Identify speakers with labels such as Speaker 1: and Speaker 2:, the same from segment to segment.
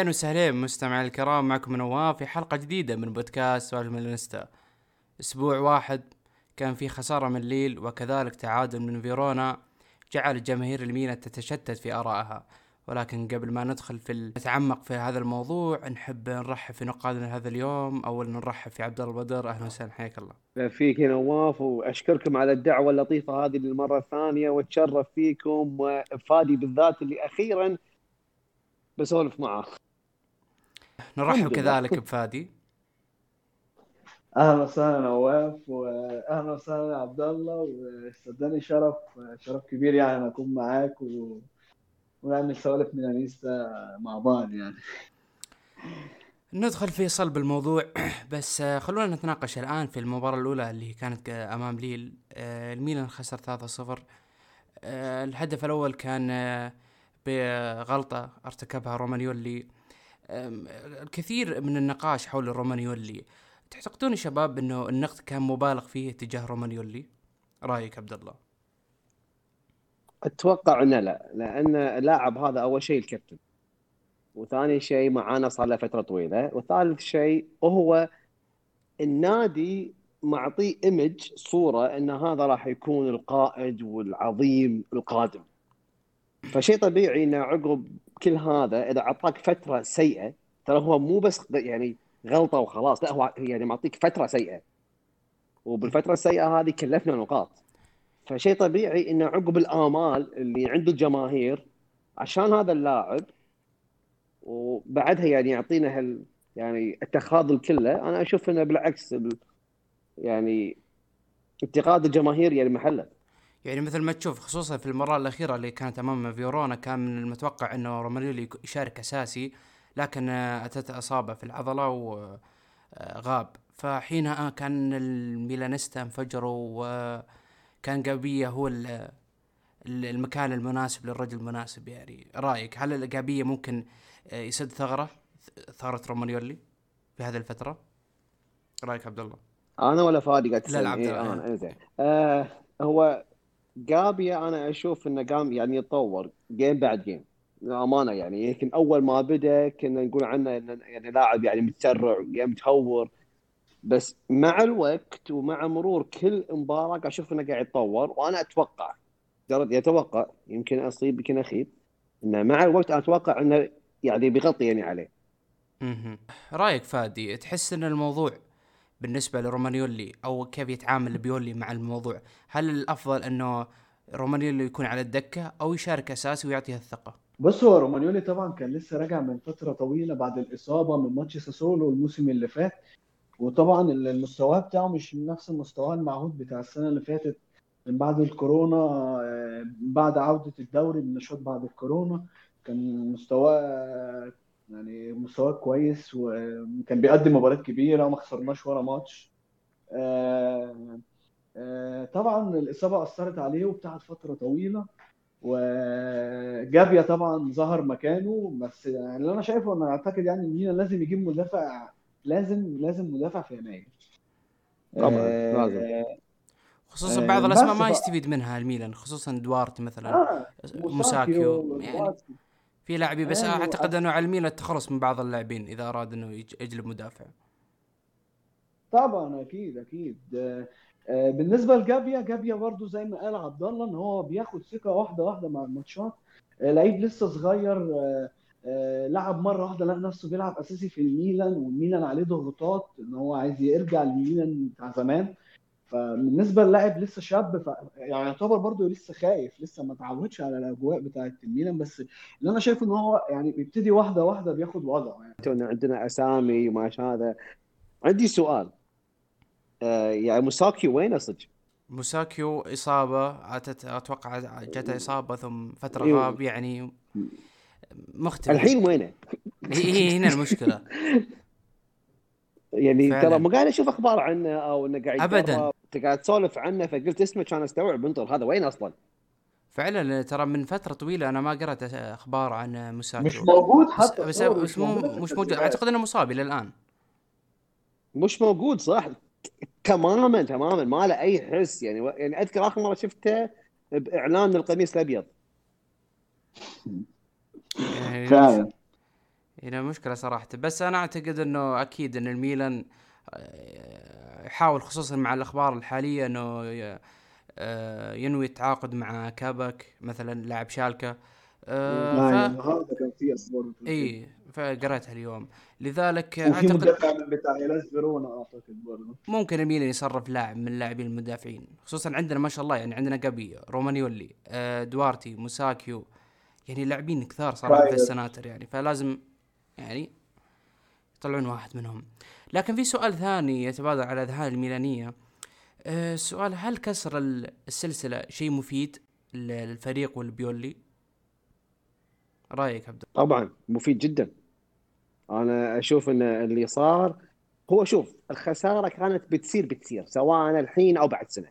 Speaker 1: اهلين وسهلين مستمعي الكرام معكم نواف في حلقة جديدة من بودكاست سوالف من الانستا. أسبوع واحد كان في خسارة من ليل وكذلك تعادل من فيرونا جعل جماهير الميلان تتشتت في آرائها. ولكن قبل ما ندخل في نتعمق في هذا الموضوع نحب نرحب في نقادنا هذا اليوم. أول نرحب في عبد الله بدر أهلا وسهلا حياك الله.
Speaker 2: فيك يا نواف وأشكركم على الدعوة اللطيفة هذه للمرة الثانية وأتشرف فيكم وفادي بالذات اللي أخيرا بسولف معاه
Speaker 1: نرحب كذلك بفادي.
Speaker 3: أهلا وسهلا نواف واهلا وسهلا عبد الله وصدقني شرف شرف كبير يعني أنا أكون معاك و... ونعمل سوالف ميلانيستا مع بعض يعني.
Speaker 1: ندخل في صلب الموضوع بس خلونا نتناقش الآن في المباراة الأولى اللي كانت أمام ليل. الميلان خسر 3-0 آه، الهدف الأول كان بغلطة ارتكبها رومانيولي. الكثير من النقاش حول رومانيولي تعتقدون شباب إنه النقد كان مبالغ فيه تجاه رومانيولي؟ رأيك عبد الله؟
Speaker 2: أتوقع إنه لا لأن اللاعب هذا أول شيء الكابتن وثاني شيء معانا صار له فترة طويلة وثالث شيء هو النادي معطيه ايمج صورة إن هذا راح يكون القائد والعظيم القادم. فشيء طبيعي انه عقب كل هذا إذا أعطاك فترة سيئة ترى هو مو بس يعني غلطة وخلاص لا هو يعني معطيك فترة سيئة. وبالفترة السيئة هذه كلفنا نقاط. فشيء طبيعي إنه عقب الآمال اللي عند الجماهير عشان هذا اللاعب وبعدها يعني يعطينا هال يعني التخاذل كله أنا أشوف إنه بالعكس يعني انتقاد الجماهير يعني محله
Speaker 1: يعني مثل ما تشوف خصوصا في المباراه الأخيرة اللي كانت أمام فيورونا كان من المتوقع إنه رومانيولي يشارك أساسي لكن أتت إصابة في العضلة وغاب فحينها كان الميلانيستا انفجروا وكان قابيه هو المكان المناسب للرجل المناسب. يعني رأيك هل القابيه ممكن يسد ثغرة؟ ثغرة رومانيولي في هذه الفترة؟ رأيك عبد الله؟
Speaker 2: أنا ولا فادي قاعد
Speaker 1: لا لا عبد
Speaker 2: الله أنا زين. آه هو جابيا أنا أشوف إنه قام يعني يتطور جيم بعد جيم للأمانة يعني يمكن أول ما بدأ كنا نقول عنه انه يعني لاعب يعني متسرع متهور. بس مع الوقت ومع مرور كل مباراة قاعد أشوف إنه قاعد يتطور وأنا أتوقع جرد يتوقع يمكن أصيب يمكن أخيب إنه مع الوقت أتوقع إنه يعني بيغطي يعني عليه.
Speaker 1: رأيك فادي تحس إن الموضوع بالنسبة لرومانيولي أو كيف يتعامل بيولي مع الموضوع. هل الأفضل أنه رومانيولي يكون على الدكة أو يشارك أساسي ويعطيه الثقة؟
Speaker 3: بص هو رومانيولي طبعا كان لسه راجع من فترة طويلة بعد الإصابة من ماتش ساسولو الموسم اللي فات. وطبعا المستوى بتاعه مش نفس المستوى المعهود بتاع السنة اللي فاتت من بعد الكورونا آه، بعد عودة الدوري بالنشاط بعد الكورونا. كان مستواه يعني مستواه كويس وكان بيقدم مباريات كبيرة وما خسرناش ولا ماتش. آه، آه، طبعا الإصابة أثرت عليه وبتاعت فترة طويلة. وجابيا طبعا ظهر مكانه بس يعني اللي أنا شايفه أنا أعتقد يعني إن لازم يجيب مدافع لازم لازم مدافع في يناير.
Speaker 2: طبعا آه لازم.
Speaker 1: خصوصا بعض الأسماء ما يستفيد منها الميلان خصوصا دوارت مثلا آه موساكيو يعني في لاعبين بس أيوة. أعتقد إنه على الميلان التخلص من بعض اللاعبين إذا أراد إنه يجلب مدافع.
Speaker 3: طبعا أكيد أكيد. آه، بالنسبة لجابيا جابيا برضو زي ما قال عبد الله إن هو بياخد ثقة واحدة واحدة مع الماتشات. آه، لعيب لسه صغير آه، لعب مرة واحدة لقى نفسه بيلعب أساسي في الميلان والميلان عليه ضغوطات إن هو عايز يرجع للميلان بتاع زمان. فبالنسبة للاعب لسه شاب ف... يعني يعتبر برضه لسه خايف لسه ما اتعودش على الأجواء بتاعه الميلان بس اللي أنا شايفه إن هو يعني بيبتدي واحدة واحدة بياخد وضعه
Speaker 2: يعني عندنا أسامي وما هذا عندي سؤال آه يعني موساكيو وين صدق؟
Speaker 1: موساكيو إصابة أتوقع جاته إصابة ثم فترة إيه. غاب يعني مختلف
Speaker 2: الحين وينه؟
Speaker 1: هي هنا المشكلة
Speaker 2: يعني ترى مو قاعد أشوف أخبار عنه أو إنه قاعد
Speaker 1: ابدا.
Speaker 2: انت قاعد تسولف عنه فقلت اسمه كان استوعب انطر هذا وين أصلا؟
Speaker 1: فعلا ترى من فترة طويلة أنا ما قرأت أخبار عن مساكو
Speaker 3: مش موجود حتى.
Speaker 1: بس, بس, بس مو مش موجود. أعتقد إنه مصاب إلى الان
Speaker 2: مش موجود صح؟ تماما تماما. ما له أي حس. يعني يعني أذكر آخر مرة شفته بإعلان القميص الأبيض.
Speaker 1: يعني فعلا. هنا مشكلة صراحة. بس أنا أعتقد إنه أكيد إن الميلان آه، يحاول خصوصا مع الأخبار الحالية إنه آه، ينوي التعاقد مع كاباك مثلا لاعب شالكة. آه، ف
Speaker 3: يعني النهارده كان في أخبار
Speaker 1: إي فقريتها اليوم. لذلك أعتقد
Speaker 3: مدافع بتاع هيلاس فيرونا أعتقد برضه.
Speaker 1: ممكن الميلان يصرف لاعب من اللاعبين المدافعين خصوصا عندنا ما شاء الله يعني عندنا جابيا رومانيولي آه، دوارتي موساكيو يعني لاعبين كثار صراحة في. السناتر يعني. فلازم يعني يطلعون واحد منهم. لكن في سؤال ثاني يتبادر على اذهان الميلانية. آه، السؤال هل كسر ال- السلسلة شيء مفيد للفريق والبيولي؟ رأيك عبد
Speaker 2: طبعا مفيد جدا. أنا أشوف إن اللي صار هو شوف الخسارة كانت بتصير بتصير سواء الحين أو بعد سنة.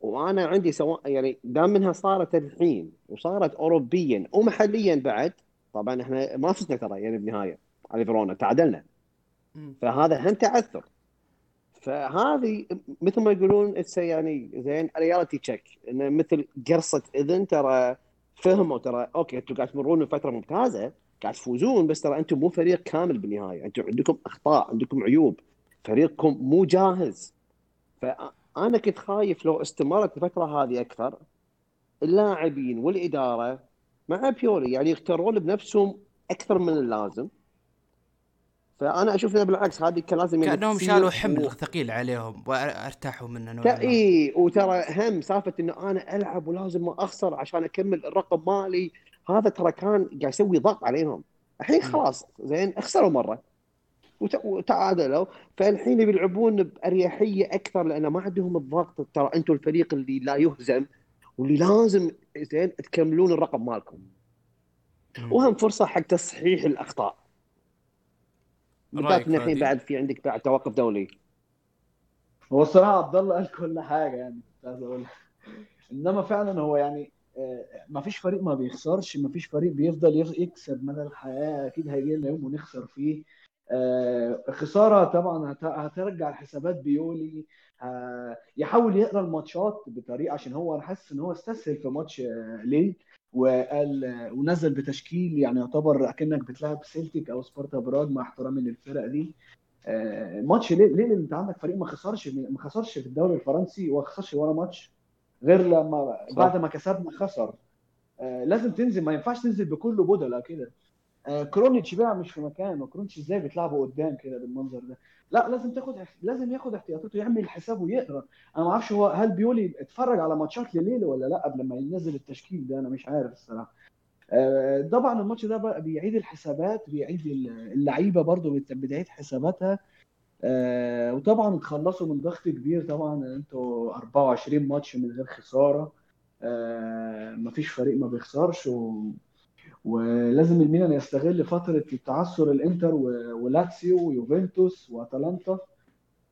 Speaker 2: وأنا عندي سواء يعني دام منها صارت الحين وصارت اوروبيا ومحليا بعد طبعا إحنا ما فزنا ترى يعني بالنهاية على فيرونا تعادلنا. فهذا هم تعثر. فهذه مثل ما يقولون it's يعني زي ال reality check انه مثل قرصة إذن ترى فهموا ترى okay أنتم قاعد تمرون فترة ممتازة قاعد تفوزون بس ترى أنتم مو فريق كامل بالنهاية. أنتم عندكم أخطاء عندكم عيوب. فريقكم مو جاهز. فانا كنت خايف لو استمرت الفترة هذه أكثر اللاعبين والإدارة مع بيولي يعني يختارون بنفسهم أكثر من اللازم. فأنا أشوف إنه بالعكس هذه كان لازم يعني كأنهم
Speaker 1: شالوا
Speaker 2: و-
Speaker 1: حمل ثقيل عليهم وارتاحوا منه نوعا
Speaker 2: إي وترى هم سالفة إنه أنا ألعب ولازم ما أخسر عشان أكمل الرقم مالي هذا ترى كان قاعد يسوي ضغط عليهم. الحين. خلاص زين خسروا مرة. وت- وتعادلوا. فالحين يبي يلعبون بأريحية أكثر لأن ما عندهم الضغط. ترى أنتم الفريق اللي لا يهزم واللي لازم زين تكملون الرقم مالكم. وهم فرصة حق تصحيح الأخطاء. بالذات
Speaker 1: رأيك
Speaker 2: ان الحين بعد في عندك بعد توقف دولي.
Speaker 3: هو الصراحه عبد الله قال كل حاجة يعني كنت عايز اقولها إنما فعلا هو يعني ما فيش فريق ما بيخسرش ما فيش فريق بيفضل يكسب مدى الحياة أكيد هيجي لنا يوم ونخسر فيه. آه، خسارة طبعا هت- هترجع الحسابات لبيولي. آه، يحاول يقرأ الماتشات بطريقة عشان هو أنا حاسس إن هو استسهل في ماتش آه، ليل وقال آه، ونزل بتشكيل يعني يعتبر أكنك بتلعب سيلتيك أو سبارتا براغ مع احترامي للفرق دي. آه، ماتش ليه ليه أنت عندك فريق ما خسرش ما خسرش في الدوري الفرنسي وما خسرش ولا ماتش غير لما. بعد ما كسبنا خسر. آه، لازم تنزل ما ينفعش تنزل بكل البدلاء كده. آه، كرونيتش بقى مش في مكانه. كرونيتش إزاي بتلعبه قدام كده بالمنظر ده؟ لا لازم تاخد لازم ياخد احتياطاته يعمل حسابه ويقرا أنا ما أعرفش هو هل بيولي اتفرج على ماتشات لليل ولا لا قبل ما ينزل التشكيل ده أنا مش عارف الصراحة. آه، طبعا الماتش ده بقى بيعيد الحسابات بيعيد اللعيبة برضو بت- بتعيد حساباتها. آه، وطبعا اتخلصوا من ضغط كبير طبعا. أنتوا 24 ماتش من غير خسارة. آه، مفيش فريق ما بيخسرش و... ولازم الميلان يستغل فترة تعثر الإنتر ولاتسيو ويوفنتوس وأتلانتا.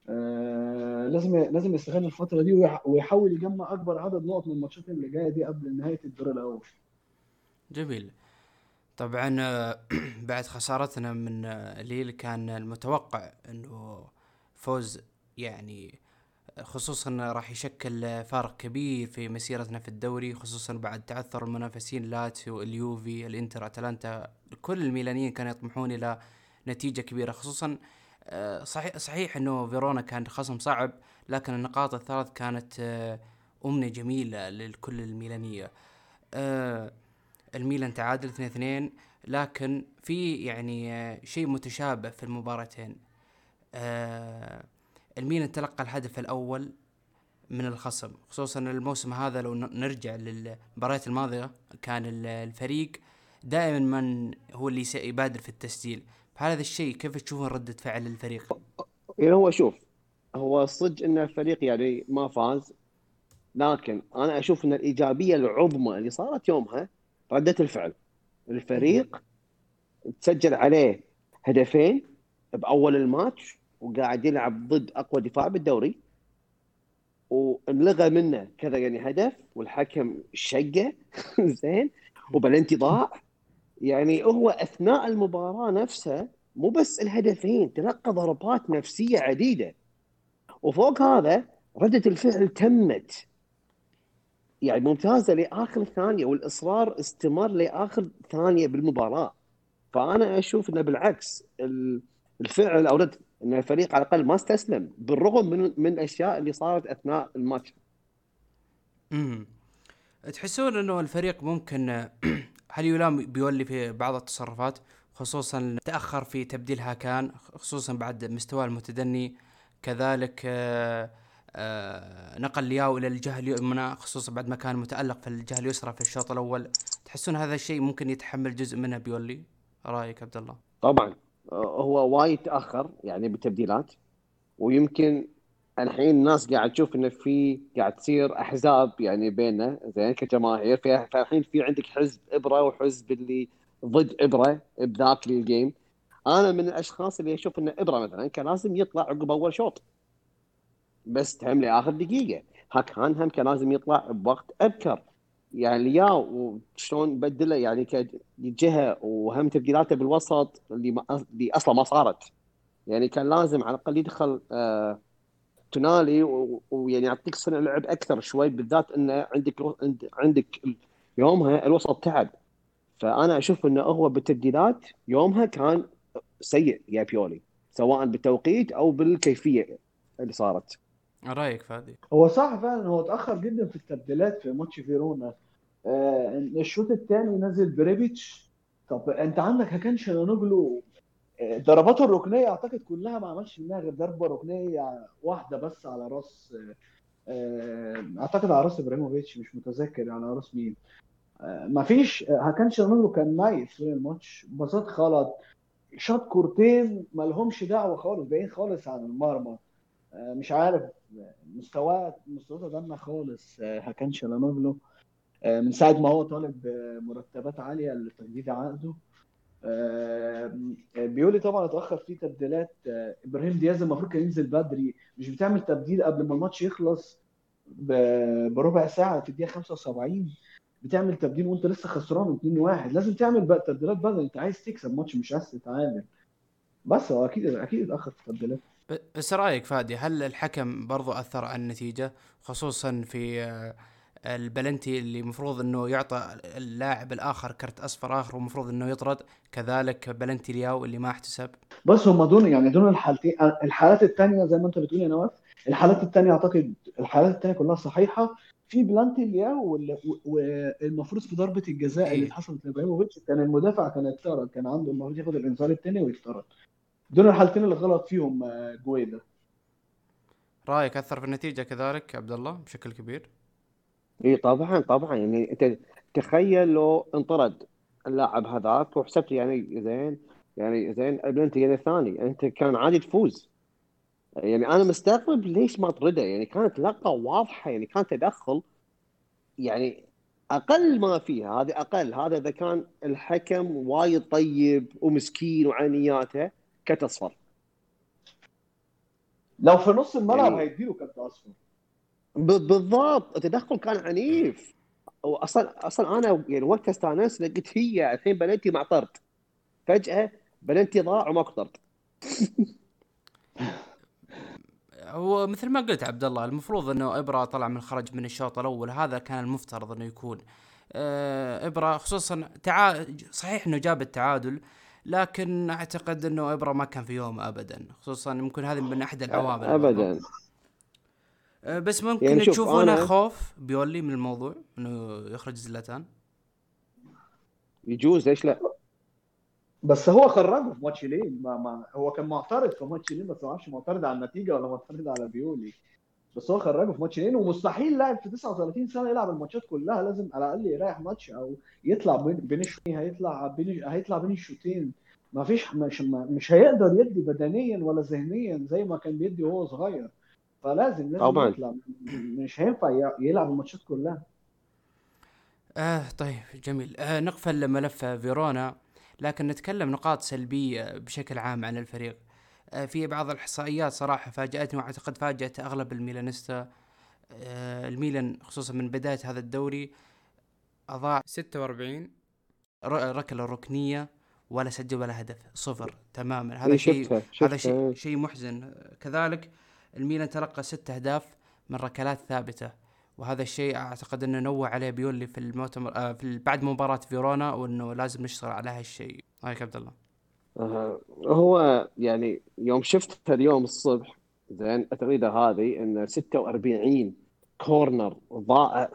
Speaker 3: آه، لازم لازم يستغل الفترة دي ويح- ويحاول يجمع أكبر عدد نقط من الماتشات اللي جاية دي قبل نهاية الدور الأول.
Speaker 1: جميل. طبعا آه، بعد خسارتنا من آه، ليل كان المتوقع إنه فوز يعني خصوصا راح يشكل فارق كبير في مسيرتنا في الدوري خصوصا بعد تعثر المنافسين لاتسيو اليوفي الإنتر أتلانتا كل الميلانيين كانوا يطمحون إلى نتيجة كبيرة. خصوصا آه، صحيح صحيح إنه فيرونا كان خصم صعب لكن النقاط الثلاث كانت آه، أمنية جميلة لكل الميلانية. آه، الميلان تعادل 2 2 لكن في يعني شيء متشابه في المباراتين. الميلان تلقى الهدف الأول من الخصم خصوصا الموسم هذا لو نرجع للمباريات الماضية كان ال- الفريق دائما من هو اللي يبادر في التسجيل. فهذا الشيء كيف تشوفون ردة فعل الفريق؟
Speaker 2: يعني هو شوف هو صدق إن الفريق يعني ما فاز لكن أنا أشوف إن الإيجابية العظمى اللي صارت يومها ردة الفعل. الفريق تسجل عليه هدفين بأول الماتش وقاعد يلعب ضد أقوى دفاع بالدوري وانلغى منه كذا يعني هدف والحكم شقه. زين. وبلنتي ضاع يعني هو أثناء المباراة نفسها مو بس الهدفين تلقى ضربات نفسية عديدة. وفوق هذا ردة الفعل تمت. يعني ممتازة لآخر ثانية والإصرار استمر لآخر ثانية بالمباراة. فأنا أشوف إنه بالعكس ال- الفعل أو إن الفريق على الأقل ما استسلم بالرغم من من الاشياء اللي صارت أثناء الماتش.
Speaker 1: امم تحسون إنه الفريق ممكن هل يلام بيولي في بعض التصرفات؟ خصوصا تأخر في تبديل هاكان خصوصا بعد مستواه المتدني. كذلك آه، آه، نقل لياو إلى الجهة اليمنى خصوصا بعد ما كان متألق في الجهة اليسرى في الشوط الأول. تحسون هذا الشيء ممكن يتحمل جزء منه بيولي؟ رأيك عبد الله؟
Speaker 2: طبعا. هو وايد تأخر يعني بالتبديلات ويمكن الحين الناس قاعد تشوف إنه في قاعد تصير أحزاب يعني بيننا زين كجماهير. فالحين في عندك حزب إبرة وحزب اللي ضد إبرة بذاك الجيم. أنا من الأشخاص اللي أشوف إن إبرة مثلا كان لازم يطلع عقب أول شوط. بس تهم لي اخر دقيقة. هاكان هم كان لازم يطلع بوقت أبكر. يعني لياو وشلون بدله يعني كجهة وهم تبديلاته بالوسط اللي, ما اللي أصلا ما صارت. يعني كان لازم على الأقل يدخل آه تونالي ويعني يعطيك صنع لعب أكثر شوي بالذات إنه عندك عند- عندك يومها الوسط تعب. فأنا أشوف إنه هو بالتبديلات يومها كان سيء يا بيولي سواء بالتوقيت أو بالكيفية اللي صارت.
Speaker 1: رأيك فادي؟
Speaker 3: هو صح فعلا هو اتأخر جدا في التبديلات في ماتش فيرونا. آه الشوط الثاني نزل ريبيتش طب أنت عندك هكان تشالهانوجلو آه، ضرباته الركنية أعتقد كلها ما عملش منها غير ضربة ركنية واحدة بس على راس آه، آه، أعتقد على راس إبراهيموفيتش مش متذكر يعني على راس مين. آه، ما فيش آه، هكان تشالهانوجلو كان ميت طول الماتش. باصات غلط شاط كورتين ما لهمش دعوة خالص بعيد خالص عن المرمى. آه، مش عارف مستواه مستواه تدنى خالص آه، هكان شالانوغلو آه، من ساعة ما هو طالب آه، مرتبات عالية لتجديد عقده. آه، بيقول لي طبعا أتأخر فيه تبديلات. آه، إبراهيم دياز المفروض كان ينزل بدري. مش بتعمل تبديل قبل ما الماتش يخلص بربع ساعة في الدقيقة 75 بتعمل تبديل وأنت لسه خسران 2-1 لازم تعمل بقى تبديلات بدل أنت عايز تكسب ماتش مش عايز تتعادل. بس هو أكيد أكيد اتأخر في التبديلات
Speaker 1: بس رأيك فادي هل الحكم برضو أثر على النتيجة؟ خصوصا في آه، البلنتي اللي المفروض إنه يعطى اللاعب الآخر كرت أصفر آخر ومفروض إنه يطرد كذلك بلنتي لياو اللي ما احتسب.
Speaker 3: بص هم دول يعني دول الحالتين الحالات الثانية زي ما أنت بتقول يا نواف الحالات الثانية أعتقد الحالات الثانية كلها صحيحة. في بلانتي لياو وال- و- والمفروض في ضربة الجزاء
Speaker 1: إيه.
Speaker 3: اللي اتحسبت لإبراهيموفيتش كان المدافع كان اتطرد كان عنده المفروض ياخد الإنذار الثاني ويتطرد دول الحالتين اللي غلط فيهم آه، جويدا.
Speaker 1: رأيك أثر في النتيجة كذلك عبد الله بشكل كبير؟
Speaker 2: إي طبعا طبعا. يعني أنت تخيل لو انطرد اللاعب هذاك وحسبت يعني زين يعني زين البلنتي يعني الثاني أنت كان عادي تفوز. يعني أنا مستغرب ليش ما طرده؟ يعني كانت لقطة واضحة يعني كان تدخل. يعني أقل ما فيها هذه أقل. هذا إذا كان الحكم وايد طيب ومسكين وعنياته كرت أصفر.
Speaker 3: لو في نص الملعب
Speaker 2: يعني-
Speaker 3: هيديله كارت
Speaker 2: أصفر. بالضبط. التدخل كان عنيف. واصلا أصلا أنا يعني وقتها استانست قلت هي الحين بلنتي مع طرد. فجأة بلنتي ضاع وماكو طرد.
Speaker 1: هو مثل ما قلت عبد الله المفروض إنه إيبرا طلع من خرج من الشوط الأول. هذا كان المفترض إنه يكون. آه، إيبرا خصوصا تعا... صحيح إنه جاب التعادل لكن أعتقد إنه إبرة ما كان في يوم ابدا. خصوصا ممكن هذه من أحد العوامل.
Speaker 2: ابدا.
Speaker 1: بس ممكن
Speaker 2: يعني شوف
Speaker 1: تشوفونه
Speaker 2: أنا-
Speaker 1: خوف بيولي من الموضوع إنه يخرج زلاتان.
Speaker 2: يجوز ليش لا؟
Speaker 3: بس هو خرجه في ماتش لين ما, ما هو كان معترض في ماتش لين بس ما أعرفش معترض على النتيجة ولا معترض على بيولي. بس هو خرجه في ماتش لين ومستحيل لاعب في 39 سنة يلعب الماتشات كلها لازم على الأقل يريح ماتش أو يطلع بين الشوطين هيطلع بين هيطلع بين الشوطين. ما فيش مش مش هيقدر يدي بدنيا ولا ذهنيا زي ما كان بيدي وهو صغير. فلازم لازم
Speaker 2: طبعاً.
Speaker 3: يطلع. مش هينفع يلعب الماتشات كلها.
Speaker 1: آه طيب جميل. آه نقفل ملف فيرونا لكن نتكلم نقاط سلبية بشكل عام عن الفريق. آه في بعض الإحصائيات صراحة فاجأتني وأعتقد فاجأت أغلب الميلانيستا آه الميلان خصوصا من بداية هذا الدوري. أضاع 46 ر- ركلة ركنية ولا سجل ولا هدف صفر تماما. هذا
Speaker 2: إيه،
Speaker 1: شيء هذا شيء شيء محزن. كذلك الميلان تلقى ست أهداف من ركلات ثابتة. وهذا الشيء أعتقد أنه نوع عليه بيولي في المؤتمر آه في بعد مباراة فيرونا وأنه لازم نشتغل على هالشيء هايك عبد الله.
Speaker 2: آه، هو يعني يوم شفت اليوم الصبح زين التغريده هذه إن 46 كورنر ضائع.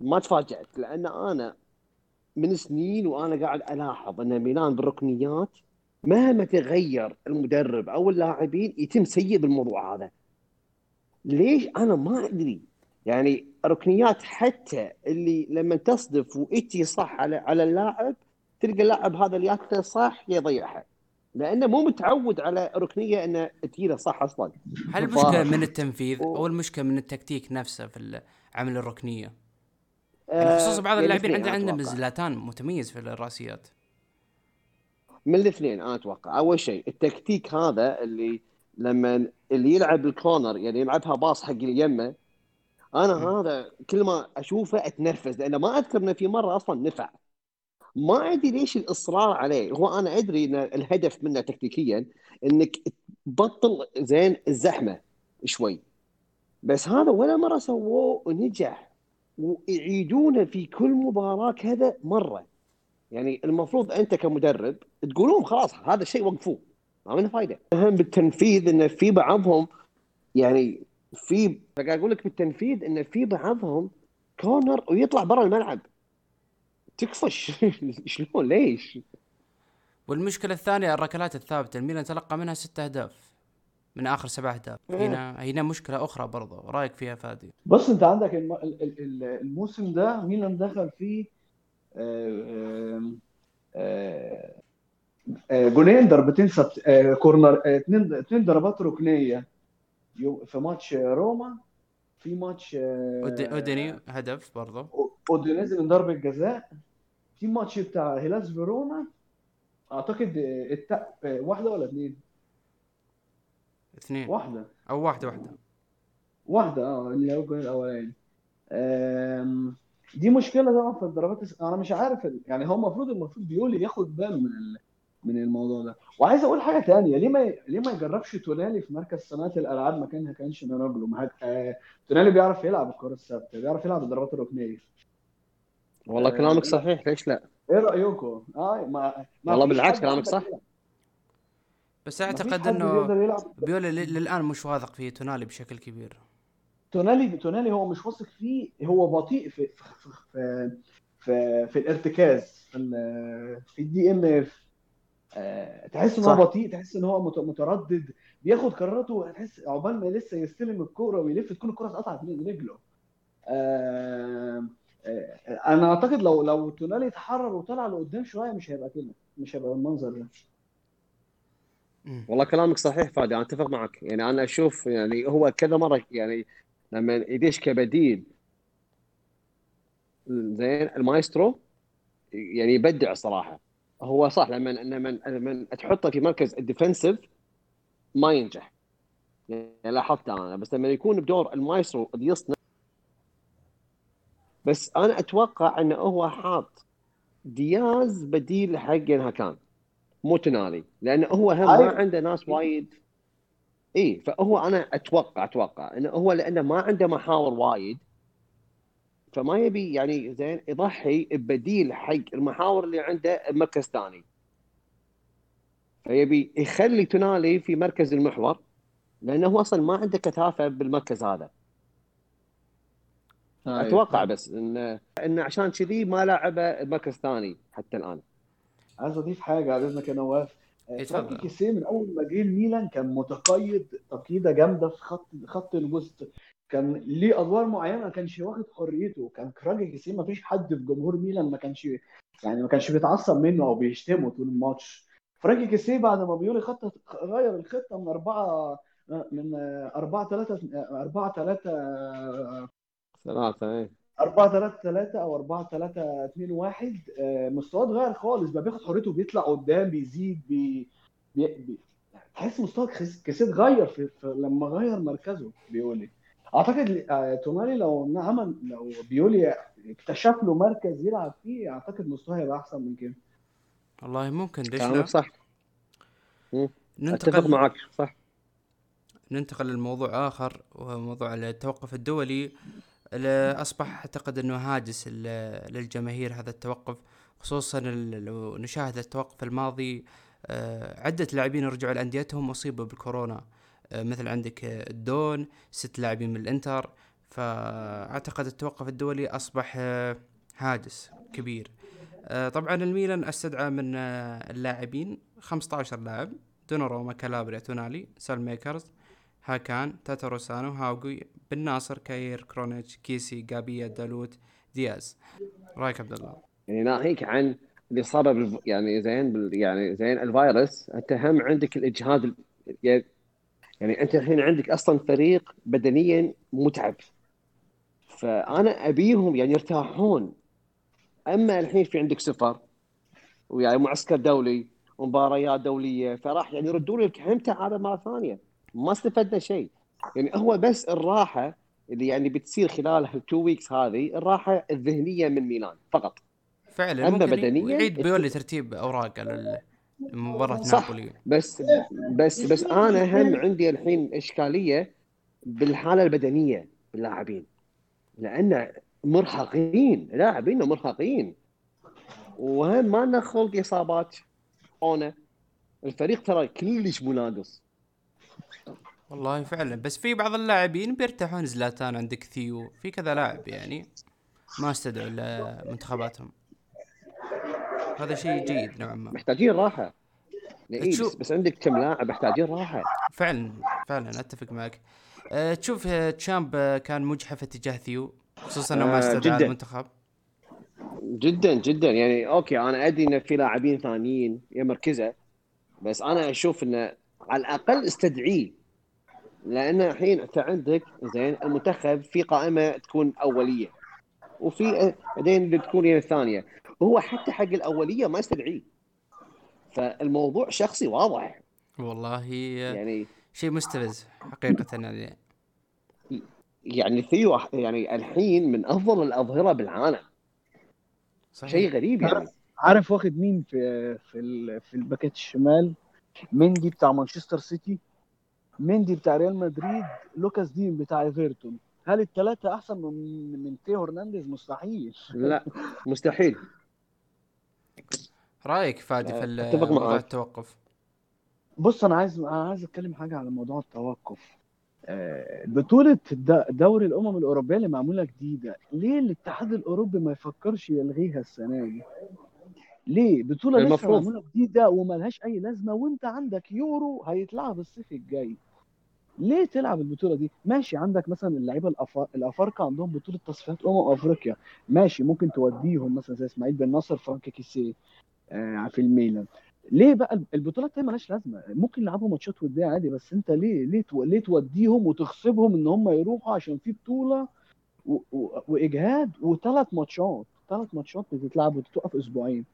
Speaker 2: ما تفاجأت لأن أنا من سنين وأنا قاعد ألاحظ إن ميلان بالركنيات مهما تغير المدرب أو اللاعبين يتم سيء بالموضوع هذا. ليش أنا ما أدري؟ يعني ركنيات حتى اللي لما تصدف وإتي صح على على اللاعب تلقى اللاعب هذا اللي ياخذه صح يضيعها. لأنه مو متعود على ركنية انه تجيله صح أصلا.
Speaker 1: هل المشكلة من التنفيذ؟ أو المشكلة من التكتيك نفسه في عمل الركنية؟ يعني خصوصا بعض
Speaker 2: آه،
Speaker 1: اللاعبين عندنا عندنا. زلاتان متميز في الرأسيات.
Speaker 2: من الاثنين أنا أتوقع. أول شيء التكتيك هذا اللي لما اللي يلعب الكورنر يعني يلعبها باص حق اللي يمه أنا
Speaker 1: م.
Speaker 2: هذا كل ما أشوفه أتنرفز لأنه ما أذكر إنه في مرة أصلا نفع. ما أدري ليش الإصرار عليه. هو أنا أدري إن الهدف منه تكتيكيا إنك تبطل زين الزحمة شوي. بس هذا ولا مرة سووه ونجح ويعيدونه في كل مباراة كذا مرة. يعني المفروض أنت كمدرب تقولون خلاص هذا الشيء وقفوه ما منه فايدة. أهم بالتنفيذ انه في بعضهم يعني في فقاعد أقول لك بالتنفيذ انه في بعضهم كورنر ويطلع برا الملعب. تكفش. شلون؟ ليش؟
Speaker 1: والمشكلة الثانية الركلات الثابتة. الميلان تلقى منها ستة أهداف من آخر سبع أهداف. هنا هنا مشكلة أخرى برضه رأيك فيها فادي؟
Speaker 3: بص أنت عندك الم- ال- ال- ال- الموسم ده ميلان دخل فيه آه، آه، آه، جولين ضربتين سبت كورنر اتنين اتنين ضربات ركنية. في ماتش روما في ماتش
Speaker 1: أودينيزي هدف برضه
Speaker 3: اودينيزي من ضربة جزاء. في ماتش بتاع هيلاس فيرونا. أعتقد التق... واحدة ولا اثنين
Speaker 1: اثنين
Speaker 3: واحدة.
Speaker 1: أو واحدة واحدة.
Speaker 3: واحدة آه اللي هو الجول الأولاني. دي مشكلة طبعا في الضربات الس- أنا مش عارف ال- يعني هو المفروض المفروض بيولي ياخد باله من ال... من الموضوع ده. وعايز أقول حاجة تانية ليه ما ليه ما يجربش تونالي في مركز صناعة الألعاب مكان هاكان تشالهانوجلو ما هت... آه... تونالي بيعرف يلعب الكرة الثابتة بيعرف يلعب الضربات الركنية.
Speaker 2: والله
Speaker 3: آه،
Speaker 2: كلامك صحيح ليش لا؟
Speaker 3: إيه رأيكم؟ آه ما ما
Speaker 2: والله بالعكس كلامك صح.
Speaker 1: بس
Speaker 3: أعتقد
Speaker 1: إنه بيولي للآن مش واثق في تونالي بشكل كبير.
Speaker 3: تونالي تونالي هو مش واثق فيه هو بطيء في في في في, في الارتكاز. في ال- في ال DMF. تحس إن هو. بطيء تحس إن هو مت- متردد. بياخد قراراته تحس عقبال ما لسه يستلم الكورة ويلف تكون الكورة اتقطعت من رجله. آه، آه، أنا أعتقد لو لو تونالي اتحرر وطلع لقدام شوية مش هيبقى كده مش هيبقى بالمنظر ده.
Speaker 2: والله كلامك صحيح فادي أنا أتفق معك. يعني أنا أشوف يعني هو كذا مرة يعني لما يدش كبديل. زين المايسترو يعني يبدع صراحة. هو صح لما لما لما تحطه في مركز ال defensive ما ينجح. يعني لاحظت أنا بس لما يكون بدور المايسترو اللي يصنع. بس أنا أتوقع إنه هو حاط دياز بديل حق هكان مو تونالي لأنه هو هم ما. عنده ناس وايد. إي فهو أنا أتوقع أتوقع انه هو لأنه ما عنده محاور وايد فما يبي يعني زين يضحي ببديل حق المحاور اللي عنده بمركز ثاني. فيبي يخلي تونالي في مركز المحور لأنه هو أصلا ما عنده كثافة بالمركز هذا. أتوقع بس انه انه عشان كذي ما لعبه بمركز ثاني حتى الآن.
Speaker 3: عايز اضيف حاجة على اذنك يا نواف آه،
Speaker 1: اتفضل.
Speaker 3: فرانكي كيسيه من أول ما جه الميلان كان متقيد تقييدة جامدة في خط خط الوسط. كان ليه أدوار معينة ما كانش واخد حريته. كان فرانكي كيسيه ما فيش حد في جمهور ميلان ما كانش يعني ما كانش بيتعصب منه أو بيشتمه طول الماتش. فرانكي كيسيه بعد ما بيولي خطه غير الخطة من أربعة من أربعة ثلاثة أربعة ثلاثة
Speaker 2: ثلاثة إيه
Speaker 3: 4 3 3 أو 4 3 2 1 آه، مستواه اتغير خالص بقى بياخد حريته بيطلع قدام بيزيد بي... بي... بي... تحس مستوى كيس- كيسيه اتغير في... في... لما غير مركزه بيولي أعتقد آه، تونالي لو عمل لو بيولي اكتشف له مركز يلعب فيه أعتقد مستواه هيبقى أحسن من كده.
Speaker 1: والله ممكن ليش لا
Speaker 2: صح.
Speaker 1: ننتقل
Speaker 2: معك صح.
Speaker 1: ننتقل لموضوع آخر وهو موضوع التوقف الدولي. اللي أصبح أعتقد أنه هاجس للجماهير هذا التوقف خصوصا لو نشاهد التوقف الماضي عدة لاعبين رجعوا لأنديتهم أصيبوا بالكورونا. مثل عندك الدون ست لاعبين من الإنتر. فأعتقد التوقف الدولي أصبح هاجس كبير. طبعا الميلان أستدعى من اللاعبين 15 لاعب دوناروما كالابريا تونالي ساليماكرز هاكان تاتاروسانو هاوغي بن ناصر كاير كرونيتش كيسي جابيا دالوت دياز. رأيك عبد الله؟
Speaker 2: يعني ناهيك عن الاصابه بالف... يعني زين يعني زين الفيروس. أنت هم عندك الإجهاد يعني أنت الحين عندك أصلا فريق بدنيا متعب. فأنا أبيهم يعني يرتاحون. أما الحين في عندك سفر ويعني معسكر دولي ومباريات دولية فراح يعني يردوا لك هم تعب مرة ثانية. ما استفدنا شيء. يعني هو بس الراحة اللي يعني بتصير خلال التو ويكس هذه الراحة الذهنية من ميلان فقط.
Speaker 1: فعلا أما بدنيا يعيد بيولي ترتيب أوراق لمباراه نابولي
Speaker 2: بس بس بس أنا هم عندي الحين إشكالية بالحالة البدنية باللاعبين. لأن مرهقين لاعبين مرهقين. وهم ما لنا خلق إصابات أونا. الفريق ترى كلش مناقص.
Speaker 1: والله فعلا. بس في بعض اللاعبين بيرتاحون. زلاتان عندك ثيو في كذا لاعب يعني ما استدعوا لمنتخباتهم هذا شيء جيد نوعا ما.
Speaker 2: محتاجين راحة. بس, بس عندك كم لاعب محتاجين راحة؟
Speaker 1: فعلا فعلا أتفق معك. أه تشوف آه، ديشامب آه، كان مجحف اتجاه ثيو خصوصا انه ما استدعى المنتخب.
Speaker 2: جدا جدا. يعني أوكي أنا أدري إن في لاعبين ثانيين يمركزه بس أنا أشوف إنه على الأقل استدعيه. لأن الحين أنت عندك زين المنتخب في قائمة تكون أولية وفي بعدين اللي تكون هي الثانية. هو حتى حق الأولية ما يستدعيه فالموضوع شخصي واضح.
Speaker 1: والله يعني شيء مستفز حقيقة يعني.
Speaker 2: يعني ثيو يعني الحين من أفضل الأظهرة بالعالم. صحيح. شيء غريب يعني.
Speaker 3: عارف واخد مين في في في الباكيت الشمال؟ مندي بتاع مانشستر سيتي؟ مندي بتاع ريال مدريد لوكاس دين بتاع إيفرتون. هل الثلاثه أحسن من من تيو هرنانديز؟ مستحيل.
Speaker 2: لا مستحيل.
Speaker 1: رأيك فادي في موضوع التوقف؟
Speaker 3: بص أنا عايز أنا عايز أتكلم حاجة على موضوع التوقف. آه، بطولة دوري الأمم الأوروبية اللي معمولة جديدة، ليه الاتحاد الأوروبي ما يفكرش يلغيها السنة دي؟ ليه؟ بطولة لسه معمولة جديدة وملهاش أي لازمة وأنت عندك يورو هيتلعب الصيف الجاي. ليه تلعب البطولة دي؟ ماشي عندك مثلا اللعيبة الأفارقة عندهم بطولة تصفيات أمم أفريقيا، ماشي ممكن توديهم مثلا زي إسماعيل بن ناصر فرانك كيسيه آه، في الميلان. ليه بقى البطولات دي مالهاش لازمة. ممكن يلعبوا ماتشات ودية عادي بس أنت ليه ليه ليه توديهم وتغصبهم إن هم يروحوا؟ عشان في بطولة و... و... وإجهاد وثلاث ماتشات. ثلاث ماتشات بتتلعب وتتوقف أسبوعين.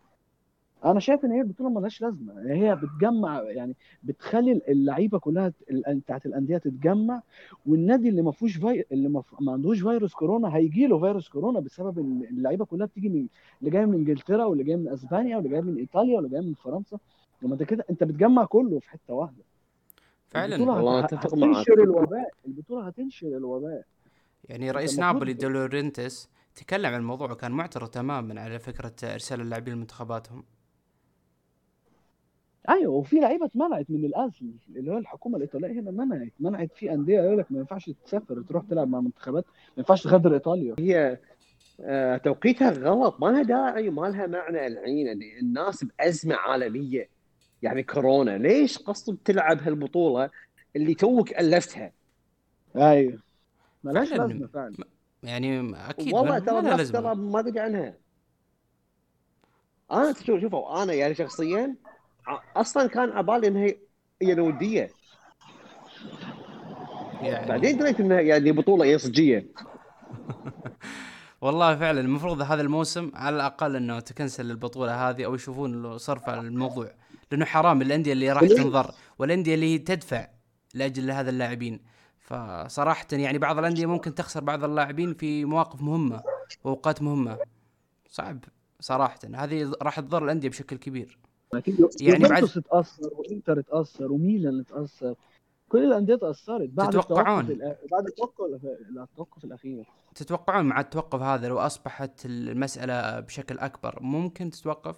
Speaker 3: أنا شايف ان هي البطوله مالهاش لازمه. هي بتجمع يعني بتخلي اللعيبه كلها بتاعت الانديه تتجمع والنادي اللي ما فيهوش في... اللي ما, ف... ما عندوش فيروس كورونا هيجي له فيروس كورونا بسبب إن اللعيبه كلها بتيجي من اللي جاية من انجلترا واللي جاية من اسبانيا واللي جاية من ايطاليا واللي جاية من فرنسا. لما انت كده انت بتجمع كله في حتة واحدة.
Speaker 1: فعلا.
Speaker 3: البطولة هت... هتنشر الوباء. البطولة هتنشر الوباء.
Speaker 1: يعني رئيس نابولي دولورينتس تكلم عن الموضوع وكان معترض تماما على فكرة إرسال اللاعبين لمنتخباتهم.
Speaker 3: أيوه وفي لعيبة اتمنعت من الاصل اللي هو الحكومة الإيطالية هنا منعت منعت في أندية يقول لك ما ينفعش تسافر تروح تلعب مع منتخبات ما ينفعش تغادر إيطاليا.
Speaker 2: هي آه توقيتها غلط ما لها داعي ما لها معنى الحين الناس بأزمة عالمية يعني كورونا. ليش قصدك تلعب هالبطولة اللي توك ألفتها؟
Speaker 3: أيوه. مالهاش لازمة فعلا.
Speaker 1: يعني أكيد
Speaker 2: والله ترى ترى ما ادري عنها. أنا شوفوا أنا يعني شخصيا أصلا كان عبالي انها هي وديه يعني. بعدين دريت انها يعني بطولة صجيه
Speaker 1: والله فعلا المفروض هذا الموسم على الأقل إنه تكنسل البطولة هذه أو يشوفون صرف الموضوع. لأنه حرام الأندية اللي راح تنظر والأندية اللي تدفع لأجل هذا اللاعبين. فصراحه يعني بعض الأندية ممكن تخسر بعض اللاعبين في مواقف مهمة وأوقات مهمة. صعب صراحة. هذه راح تضر الأندية بشكل كبير.
Speaker 3: يعني بعد تتاثر وإنتر تاثر وميلان تاثر كل الأندية تاثرت بعد
Speaker 1: تتوقعون؟
Speaker 3: التوقف بعد التوقف التوقف الأخير.
Speaker 1: تتوقعون مع التوقف هذا لو أصبحت المسألة بشكل أكبر ممكن تتوقف؟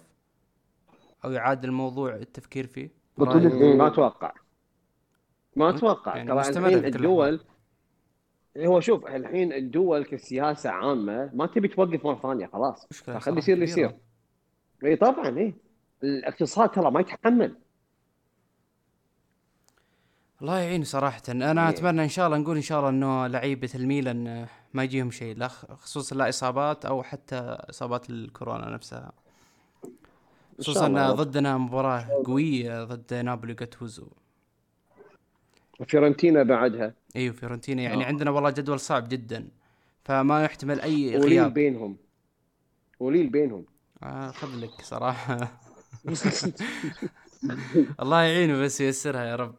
Speaker 1: أو يعاد الموضوع التفكير فيه؟
Speaker 3: بطولة؟ إيه؟
Speaker 2: ما أتوقع. ما أتوقع.
Speaker 1: يعني
Speaker 2: ترى
Speaker 1: مستمرة
Speaker 2: الحين الدول هو شوف الحين الدول كسياسة عامة ما تبي توقف مرة ثانية خلاص. خلي يصير اللي. يصير. إي طبعا إي. الاقتصاد ترى ما يتحمل.
Speaker 1: الله يعين صراحة. أنا
Speaker 2: إيه.
Speaker 1: أتمنى إن شاء الله نقول إن شاء الله إنه لعيبة الميلان ما يجيهم شيء لا خصوصا لا إصابات أو حتى إصابات الكورونا نفسها. خصوصا. ضدنا مباراة قوية ضد نابولي جاتوزو.
Speaker 2: فيورنتينا بعدها.
Speaker 1: أيوه فيورنتينا يعني
Speaker 3: آه.
Speaker 1: عندنا والله جدول صعب جدا فما يحتمل أي
Speaker 2: وليل
Speaker 1: غياب.
Speaker 2: بينهم. وليل بينهم.
Speaker 1: آه خذ لك صراحة. الله يعينه بس ييسرها يا رب.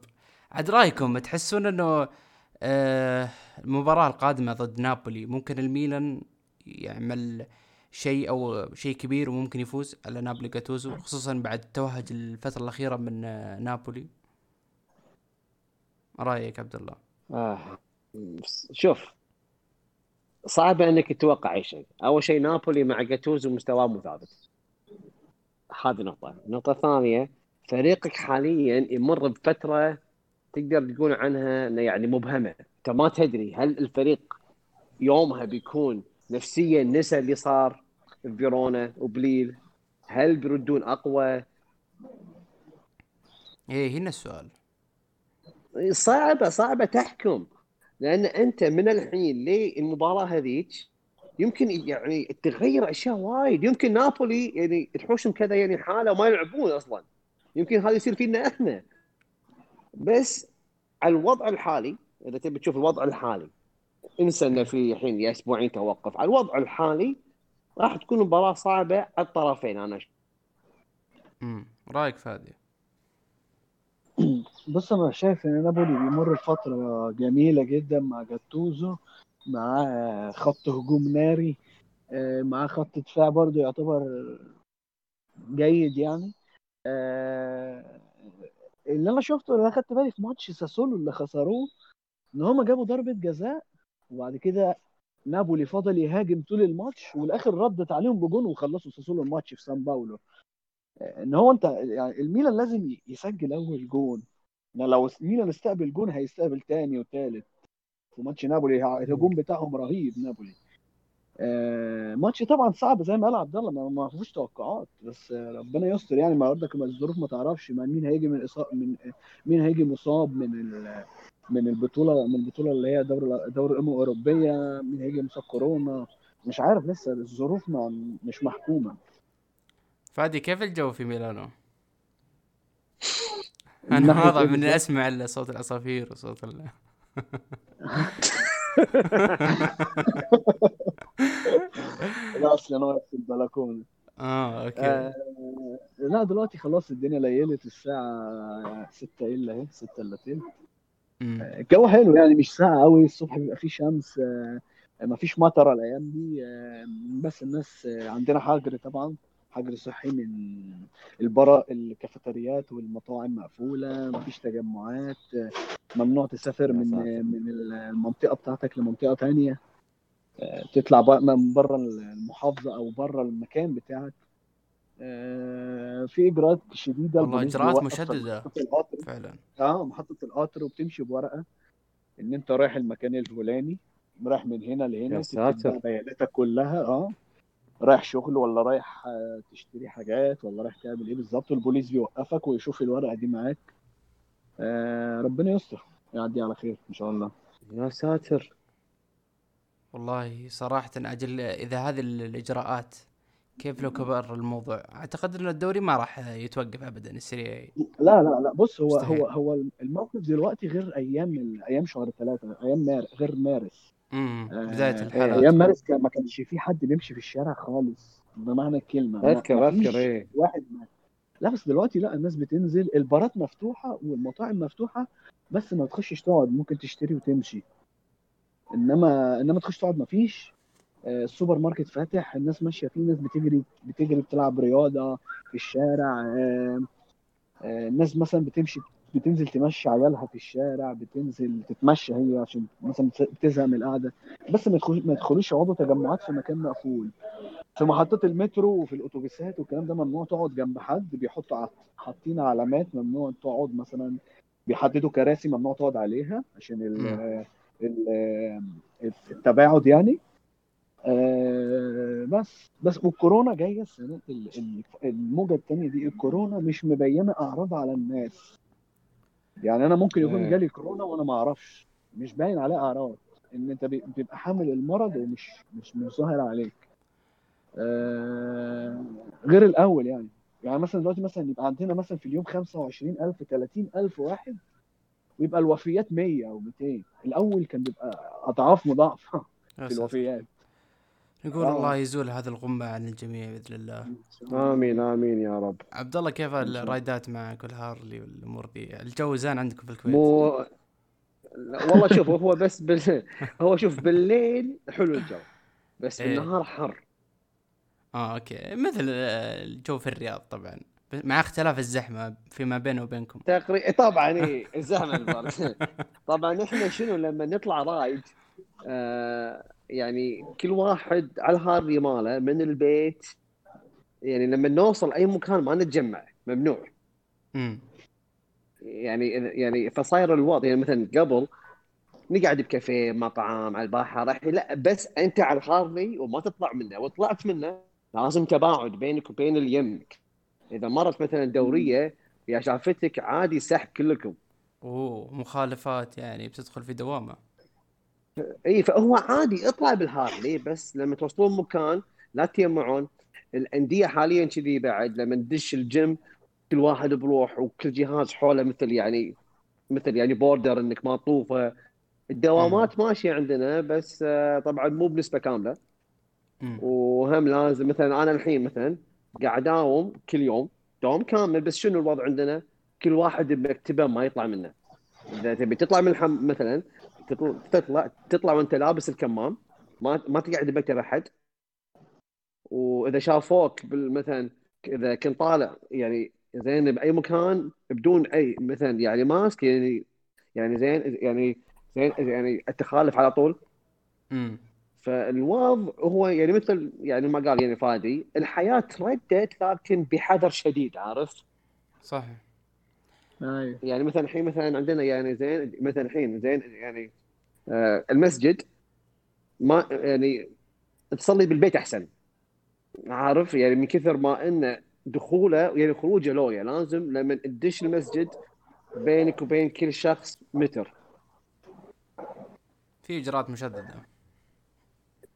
Speaker 1: عاد رأيكم تحسون إنه آه المباراة القادمة ضد نابولي ممكن الميلان يعمل شيء أو شيء كبير وممكن يفوز على نابولي جاتوزو خصوصا بعد توهج الفترة الأخيرة من آه نابولي؟ رأيك عبد الله؟
Speaker 2: آه. شوف صعب إنك تتوقع أي شيء. أول شيء نابولي مع جاتوزو مستواه مو ثابت هذه نقطة. النقطه الثانية فريقك حاليا يمر بفترة تقدر تقول عنها إنه يعني مبهمة. أنت ما تدري هل الفريق يومها بيكون نفسيا نسى اللي صار في فيرونا وبليل؟ هل بيردون أقوى؟
Speaker 1: إيه هنا السؤال.
Speaker 2: صعبة صعبة تحكم. لأن أنت من الحين للمباراة هذيك يمكن يعني تغير أشياء وايد. يمكن نابولي يعني تحوشهم كذا يعني حالة وما يلعبون أصلا. يمكن هذا يصير فينا إحنا. بس على الوضع الحالي إذا تبي تشوف الوضع الحالي انسى إنه في الحين أسبوعين توقف. على الوضع الحالي راح تكون مباراة صعبة على الطرفين أنا.
Speaker 1: امم رأيك فادي؟
Speaker 3: بص أنا شايف إن نابولي بيمر بفتره جميلة جدا مع جاتوزو. معاه خط هجوم ناري آه، معاه خط دفاع برضو يعتبر جيد يعني. آه، اللي أنا شفته اللي أنا خدت بالي في ماتش ساسولو اللي خسروه إن هما جابوا ضربة جزاء وبعد كده نابولي فضل يهاجم طول الماتش والآخر ردت عليهم بجون وخلصوا ساسولو الماتش في سان باولو. آه، إن هو أنت يعني الميلان لازم يسجل أول جون. لو ميلان استقبل جون هيستقبل تاني وتالت. في ماتش نابولي الهجوم بتاعهم رهيب نابولي آه ماتش طبعا صعب زي ما قال عبد الله ما فيهوش توقعات بس آه ربنا يستر يعني ما برضك ما الظروف ما تعرفش مين هيجي من إصاب من مين هيجي مصاب من ال من البطولة من البطولة اللي هي دوري دوري الأمم الأوروبية مين هيجي مصاب كورونا مش عارف لسه الظروف ما مش محكومة
Speaker 1: فادي كيف الجو في ميلانو؟
Speaker 3: أنا
Speaker 1: واضح من؟ أسمع إلا صوت العصافير وصوت ال...
Speaker 3: لا اصل أنا واقف في البلكونة.
Speaker 1: آه أوكي.
Speaker 3: آه لا دلوقتي خلاص الدنيا ليلت الساعة 6 إلا اهي 6 إلا تلت.
Speaker 1: أمم.
Speaker 3: الجو حلو يعني مش ساقع قوي الصبح بيبقى فيه شمس آه ما فيش مطره الأيام دي. آه بس الناس آه عندنا حجر طبعا. حجر صحي من البرا الكافيتريات والمطاعم مقفولة مفيش تجمعات ممنوع تسافر من. من المنطقة بتاعتك لمنطقة تانية. آه، تطلع بقى من بره المحافظة أو بره المكان بتاعك. آه، في إجراءات شديدة
Speaker 1: والله.
Speaker 3: محطة القطر.
Speaker 1: فعلا.
Speaker 3: آه محطة القطر وبتمشي بورقة إن أنت رايح المكان الفلاني رايح من هنا لهنا بياناتك كلها. آه. رايح شغل ولا رايح آه، تشتري حاجات ولا رايح تعمل إيه بالظبط البوليس بيوقفك ويشوف الورقة دي معاك. آه ربنا يستر يعدي على خير إن شاء الله.
Speaker 2: يا ساتر.
Speaker 1: والله صراحة أجل إذا هذه ال- الإجراءات كيف لو كبر الموضوع؟ أعتقد أن الدوري ما راح يتوقف أبدا السريع
Speaker 3: لا لا لا بص هو
Speaker 1: مستحيل.
Speaker 3: هو هو الموقف دلوقتي غير أيام ال- أيام شهر ثلاثة أيام مار غير مارس.
Speaker 1: امم
Speaker 3: آه،
Speaker 1: بداية
Speaker 2: إيه،
Speaker 1: الحالات
Speaker 3: أيام مارس كان ما كانش في حد بيمشي في الشارع خالص بمعنى الكلمة. ما-
Speaker 2: اذكر اذكر إيه؟
Speaker 3: واحد ما لا بس دلوقتي لا الناس بتنزل البارات مفتوحة والمطاعم مفتوحة بس ما تخشش تقعد ممكن تشتري وتمشي. انما إنما تخش تقعد ما فيش. آه، السوبر ماركت فاتح الناس ماشية فيه ناس بتجري بتجري بتلعب رياضة في الشارع. آه، آه، الناس مثلا بتمشي بتنزل تمشي عيالها في الشارع بتنزل تتمشى هي عشان مثلا بتزهق من القعدة. بس ما ما يدخلوش يقعدوا تجمعات في مكان مقفول. في محطات المترو وفي الأتوبيسات والكلام ده ممنوع تقعد جنب حد بيحطوا حاطين علامات ممنوع تقعد مثلا بيحددوا كراسي ممنوع تقعد عليها عشان ال التباعد يعني. آه، بس بس والكورونا جاية السنة ال- ال- الموجة الثانية دي الكورونا مش مبينة اعراض على الناس. يعني أنا ممكن يكون
Speaker 2: إيه.
Speaker 3: جالي كورونا وأنا ما أعرفش. مش باين عليه أعراض. إن أنت بتبقى حامل المرض ومش مش مش ظاهر عليك. آه غير الأول يعني. يعني مثلا دلوقتي مثلا يبقى عندنا مثلا في اليوم 25000 30000 واحد ويبقى الوفيات 100 أو 200 الأول كان بيبقى أضعاف
Speaker 1: مضاعفة
Speaker 3: في. الوفيات.
Speaker 1: نقول
Speaker 3: آه.
Speaker 1: الله يزول هذه الغمة عن الجميع بإذن الله.
Speaker 2: آمين آمين يا رب.
Speaker 1: عبد الله. كيف. الرايدات معك والهارلي والأمور ذي الجو زين عندكم في الكويت.
Speaker 2: مو والله شوف هو بس بال... هو شوف بالليل حلو الجو بس
Speaker 1: إيه.
Speaker 2: بالنهار حر.
Speaker 1: آه أوكي. مثل آه، الجو في الرياض طبعا. مع اختلاف الزحمة فيما بينه وبينكم.
Speaker 2: تقريبا طبعا إيه الزحمة طبعا إحنا شنو لما نطلع رايد آه يعني كل واحد على الهارلي ماله من البيت. يعني لما نوصل أي مكان ما نتجمع ممنوع.
Speaker 1: امم
Speaker 2: يعني يعني فصاير الوضع يعني مثلا قبل نقعد بكافيه مطعم على البحر لا بس أنت على الهارلي وما تطلع منه وطلعت منه لازم تباعد بينك وبين اللي يمك إذا مرت مثلا دورية يا شافتك عادي سحب كلكم.
Speaker 1: أوه مخالفات يعني بتدخل في دوامة.
Speaker 2: اي فهو عادي اطلع بالهارلي بس لما توصلون مكان لا تجمعون الأندية حاليا كذي بعد لما ندش الجيم كل واحد بروح وكل جهاز حوله مثل يعني مثل يعني border إنك ما تطوفه. الدوامات ماشية عندنا بس آه، طبعا مو بنسبة
Speaker 1: كاملة.
Speaker 2: وهم لازم مثلا أنا الحين مثلا قاعد اداوم كل يوم دوام كامل. بس شنو الوضع عندنا؟ كل واحد بمكتبه ما يطلع منه. إذا تبي تطلع من الحمام مثلا تطلع تطلع تطلع وانت لابس الكمام. ما ما تقعد بمكتب احد وإذا شافوك مثلا إذا كنت طالع يعني زين بأي مكان بدون أي مثلا يعني ماسك يعني يعني زين يعني زين يعني التخالف على طول.
Speaker 1: امم
Speaker 2: فالوضع هو يعني مثل يعني ما قال يعني فادي الحياة ردت لكن بحذر شديد عارف؟
Speaker 1: صح
Speaker 3: أيوه.
Speaker 2: يعني مثلا الحين مثلا عندنا يعني زين مثلا الحين زين يعني آه المسجد ما يعني تصلي بالبيت أحسن. عارف؟ يعني من كثر ما انه دخوله يعني خروجه لويا لازم لما تدش المسجد بينك وبين كل شخص متر.
Speaker 1: في إجراءات مشددة.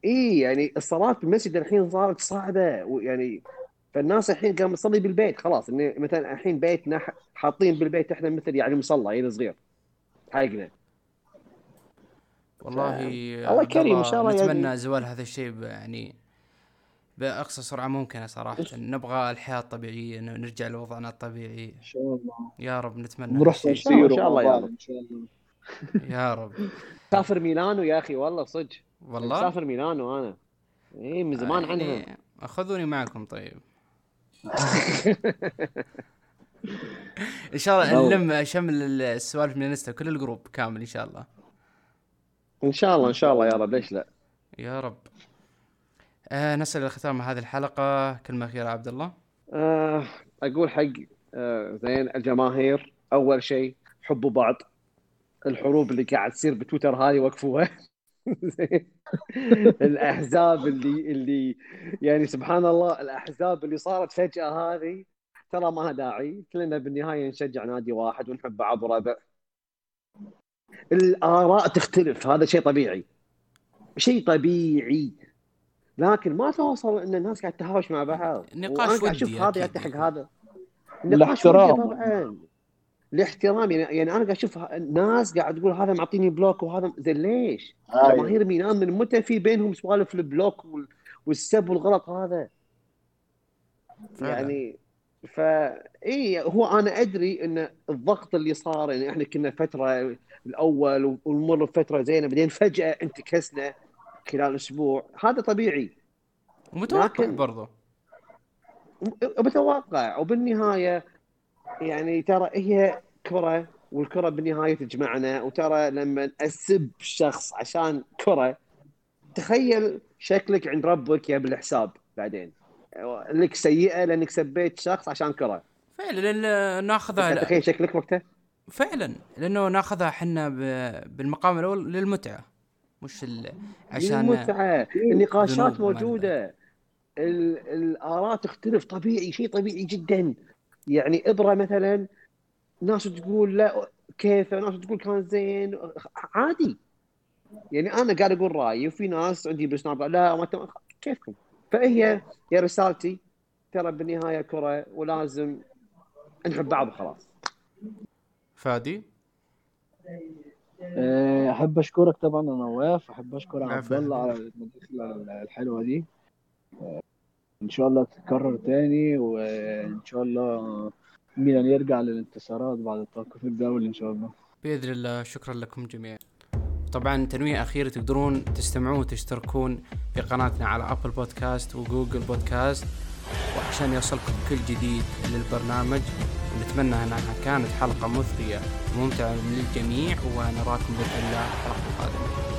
Speaker 2: اي يعني الصلاة بالمسجد الحين صارت صعبة ويعني فالناس الحين قام تصلي بالبيت خلاص. إن مثلا الحين بيتنا حاطين بالبيت إحنا مثل يعني مصلى يعني صغير. حقنا
Speaker 1: والله
Speaker 2: الله كريم إن شاء الله
Speaker 1: نتمنى
Speaker 2: يعني.
Speaker 1: زوال هذا الشيء يعني بأقصى سرعة ممكنة صراحة. نبغى الحياة الطبيعية نرجع لوضعنا الطبيعي.
Speaker 3: إن شاء الله.
Speaker 1: يا رب نتمنى.
Speaker 3: نروح
Speaker 1: هالشيء.
Speaker 2: شاء الله- يا رب.
Speaker 3: إن شاء الله.
Speaker 1: يا رب.
Speaker 2: سافر ميلانو يا أخي والله صدق.
Speaker 1: والله؟
Speaker 2: مسافر ميلانو أنا. اي من زمان عنها
Speaker 1: يعني خذوني معكم طيب. إن شاء الله. نلم شمل السوالف من الانستا كل الجروب كامل إن شاء الله.
Speaker 2: إن شاء الله إن شاء الله يا رب ليش لا؟
Speaker 1: يا رب. آه نسأل الختام هذه الحلقة كلمة أخيرة عبد الله.
Speaker 2: آه أقول حق آه زين الجماهير أول شيء حبوا بعض. الحروب اللي قاعد تصير بتويتر هذه وقفوها. زين. الاحزاب اللي اللي يعني سبحان الله الأحزاب اللي صارت فجأة هذه ترى ما لها داعي كلنا بالنهاية نشجع نادي واحد ونحب بعض وربع. الآراء تختلف هذا شيء طبيعي. شيء طبيعي. لكن ما توصل إن الناس قاعد تهاوش مع بعض.
Speaker 1: نقاش
Speaker 2: قاعد أشوف
Speaker 1: ودي
Speaker 2: هذا يتحق
Speaker 1: يكون.
Speaker 2: هذا نقاش
Speaker 3: الاحترام.
Speaker 2: الاحترام يعني يعني أنا قاعد أشوف ناس قاعد تقول هذا معطيني block وهذا زين ليش؟ جماهير ميلان من متى في بينهم سوالف ال block وال- والسب والغلط هذا؟
Speaker 1: فعلا.
Speaker 2: يعني فا اي هو أنا أدري إن الضغط اللي صار يعني إحنا كنا فترة الأول ونمر بفترة زينة بعدين فجأة انتكسنا خلال أسبوع هذا طبيعي
Speaker 1: ومتوقع
Speaker 2: لكن-
Speaker 1: برضو
Speaker 2: متوقع وبالنهاية يعني ترى هي كرة والكرة بالنهاية تجمعنا وترى لما أسب شخص عشان كرة تخيل شكلك عند ربك يا بالحساب بعدين. لك سيئة لأنك سبيت شخص عشان كرة.
Speaker 1: فعلا ناخذها
Speaker 2: تخيل شكلك وقتها؟
Speaker 1: فعلا لأنه ناخذها إحنا بالمقام الأول للمتعة. مش
Speaker 2: عشان المتعه النقاشات موجودة. الآراء تختلف طبيعي شيء طبيعي جدا. يعني إبرة مثلا ناس تقول لا كيف ناس تقول كان زين. عادي. يعني أنا قاعد أقول رأيي وفي ناس عندي بالسناب لا ما كيفكم؟ فهي هي رسالتي ترى بالنهاية كرة ولازم نحب بعض وخلاص
Speaker 1: فادي؟
Speaker 3: آه، أحب أشكرك طبعا يا نواف أحب أشكر عبد الله على المداخله الحلوة دي. إن شاء الله تتكرر تاني وإن شاء الله ميلان يرجع للانتصارات بعد التوقف الدولي إن شاء الله.
Speaker 1: بإذن الله. شكرا لكم جميعا. طبعا تنويه أخيرة تقدرون تستمعون وتشتركون في قناتنا على أبل بودكاست وجوجل بودكاست وعشان يوصلكم كل جديد للبرنامج. ونتمنى أنها كانت حلقة مثرية وممتعة للجميع ونراكم بإذن الله الحلقة القادمة.